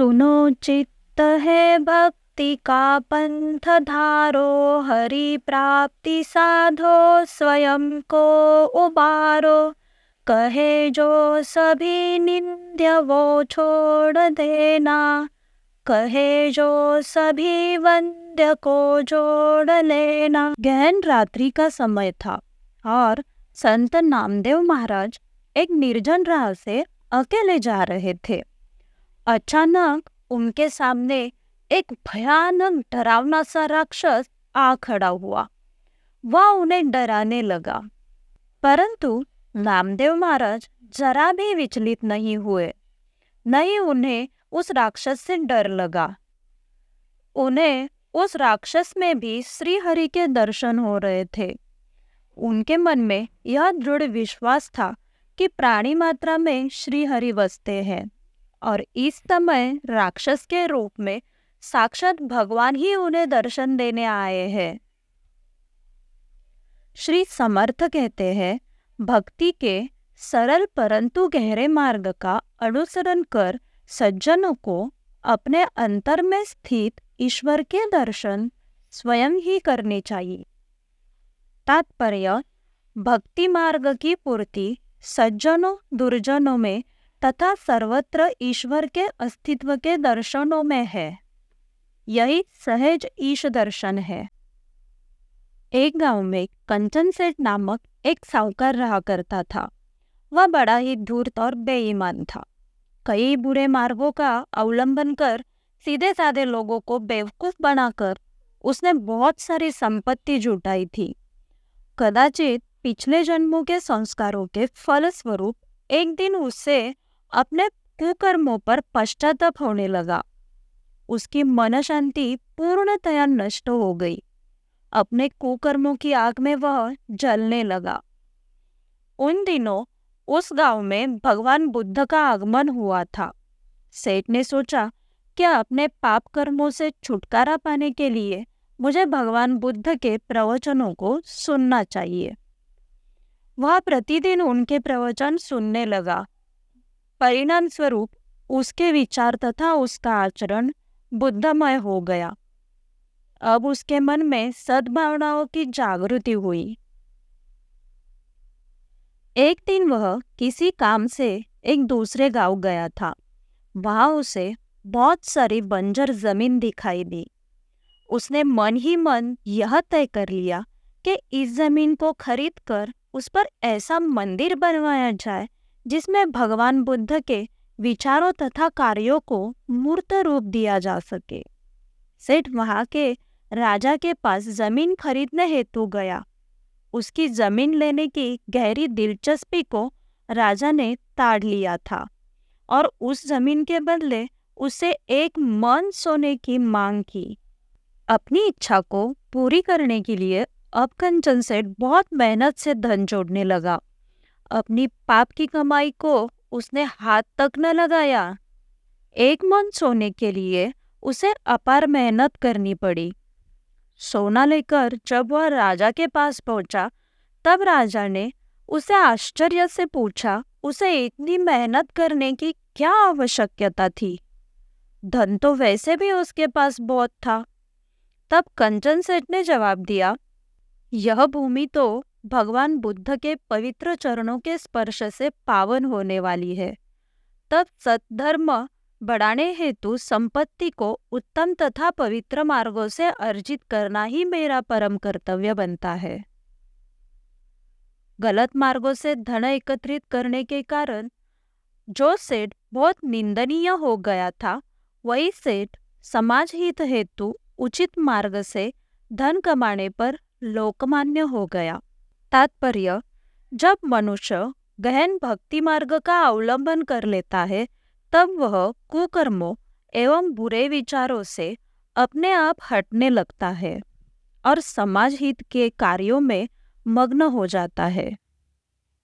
सुनो चित्त है भक्ति का पंथ धारो, हरि प्राप्ति साधो, स्वयं को उबारो। कहे जो सभी निंद्य वो छोड़ देना। कहे जो सभी वंद्य को जोड़ लेना। गहन रात्रि का समय था और संत नामदेव महाराज एक निर्जन राह से अकेले जा रहे थे। अचानक उनके सामने एक भयानक डरावना सा राक्षस आ खड़ा हुआ। वह उन्हें डराने लगा। परंतु नामदेव महाराज जरा भी विचलित नहीं हुए। नहीं उन्हें उस राक्षस से डर लगा। उन्हें उस राक्षस में भी श्री हरि के दर्शन हो रहे थे। उनके मन में यह दृढ़ विश्वास था कि प्राणी मात्रा में श्री हरि बसते हैं। और इस समय राक्षस के रूप में साक्षात भगवान ही उन्हें दर्शन देने आए हैं। श्री समर्थ कहते हैं, भक्ति के सरल परंतु गहरे मार्ग का अनुसरण कर सज्जनों को अपने अंतर में स्थित ईश्वर के दर्शन स्वयं ही करने चाहिए। तात्पर्य, भक्ति मार्ग की पूर्ति सज्जनों, दुर्जनों में तथा सर्वत्र ईश्वर के अस्तित्व के दर्शनों में है। यही सहज ईश दर्शन है। एक गाँव में कंचन सेठ नामक एक साहूकार रहा करता था। वह बड़ा ही धूर्त और बेईमान था। कई बुरे मार्गों का अवलंबन कर सीधे साधे लोगों को बेवकूफ़ बनाकर उसने बहुत सारी संपत्ति जुटाई थी। कदाचित पिछले जन्मों के संस्कारों के फलस्वरूप एक दिन उससे अपने कुकर्मों पर पश्चाताप होने लगा। उसकी मन शांति पूर्णतया नष्ट हो गई। अपने कुकर्मों की आग में वह जलने लगा। उन दिनों उस गाँव में भगवान बुद्ध का आगमन हुआ था। सेठ ने सोचा, क्या अपने पाप कर्मों से छुटकारा पाने के लिए मुझे भगवान बुद्ध के प्रवचनों को सुनना चाहिए? वह प्रतिदिन उनके प्रवचन सुनने लगा। परिणाम स्वरूप उसके विचार तथा उसका आचरण बुद्धमय हो गया। अब उसके मन में सद्भावनाओं की जागृति हुई। एक दिन वह किसी काम से एक दूसरे गाँव गया था। वहाँ उसे बहुत सारी बंजर ज़मीन दिखाई दी। उसने मन ही मन यह तय कर लिया कि इस ज़मीन को खरीद कर उस पर ऐसा मंदिर बनवाया जाए जिसमें भगवान बुद्ध के विचारों तथा कार्यों को मूर्त रूप दिया जा सके। सेठ वहाँ के राजा के पास ज़मीन खरीदने हेतु गया। उसकी ज़मीन लेने की गहरी दिलचस्पी को राजा ने ताड़ लिया था और उस ज़मीन के बदले उसे एक मन सोने की मांग की। अपनी इच्छा को पूरी करने के लिए अब कंचन सेठ बहुत मेहनत से धन जोड़ने लगा। अपनी पाप की कमाई को उसने हाथ तक न लगाया। एक मन सोने के लिए उसे अपार मेहनत करनी पड़ी। सोना लेकर जब वह राजा के पास पहुँचा, तब राजा ने उसे आश्चर्य से पूछा, उसे इतनी मेहनत करने की क्या आवश्यकता थी? धन तो वैसे भी उसके पास बहुत था। तब कंचन सेठ ने जवाब दिया, यह भूमि तो भगवान बुद्ध के पवित्र चरणों के स्पर्श से पावन होने वाली है। तब सत्धर्म बढ़ाने हेतु संपत्ति को उत्तम तथा पवित्र मार्गों से अर्जित करना ही मेरा परम कर्तव्य बनता है। गलत मार्गों से धन एकत्रित करने के कारण जो सेठ बहुत निंदनीय हो गया था, वही सेठ समाज हित हेतु उचित मार्ग से धन कमाने पर लोकमान्य हो गया। तात्पर्य, जब मनुष्य गहन भक्ति मार्ग का अवलंबन कर लेता है, तब वह कुकर्मों एवं बुरे विचारों से अपने आप हटने लगता है और समाज हित के कार्यों में मग्न हो जाता है।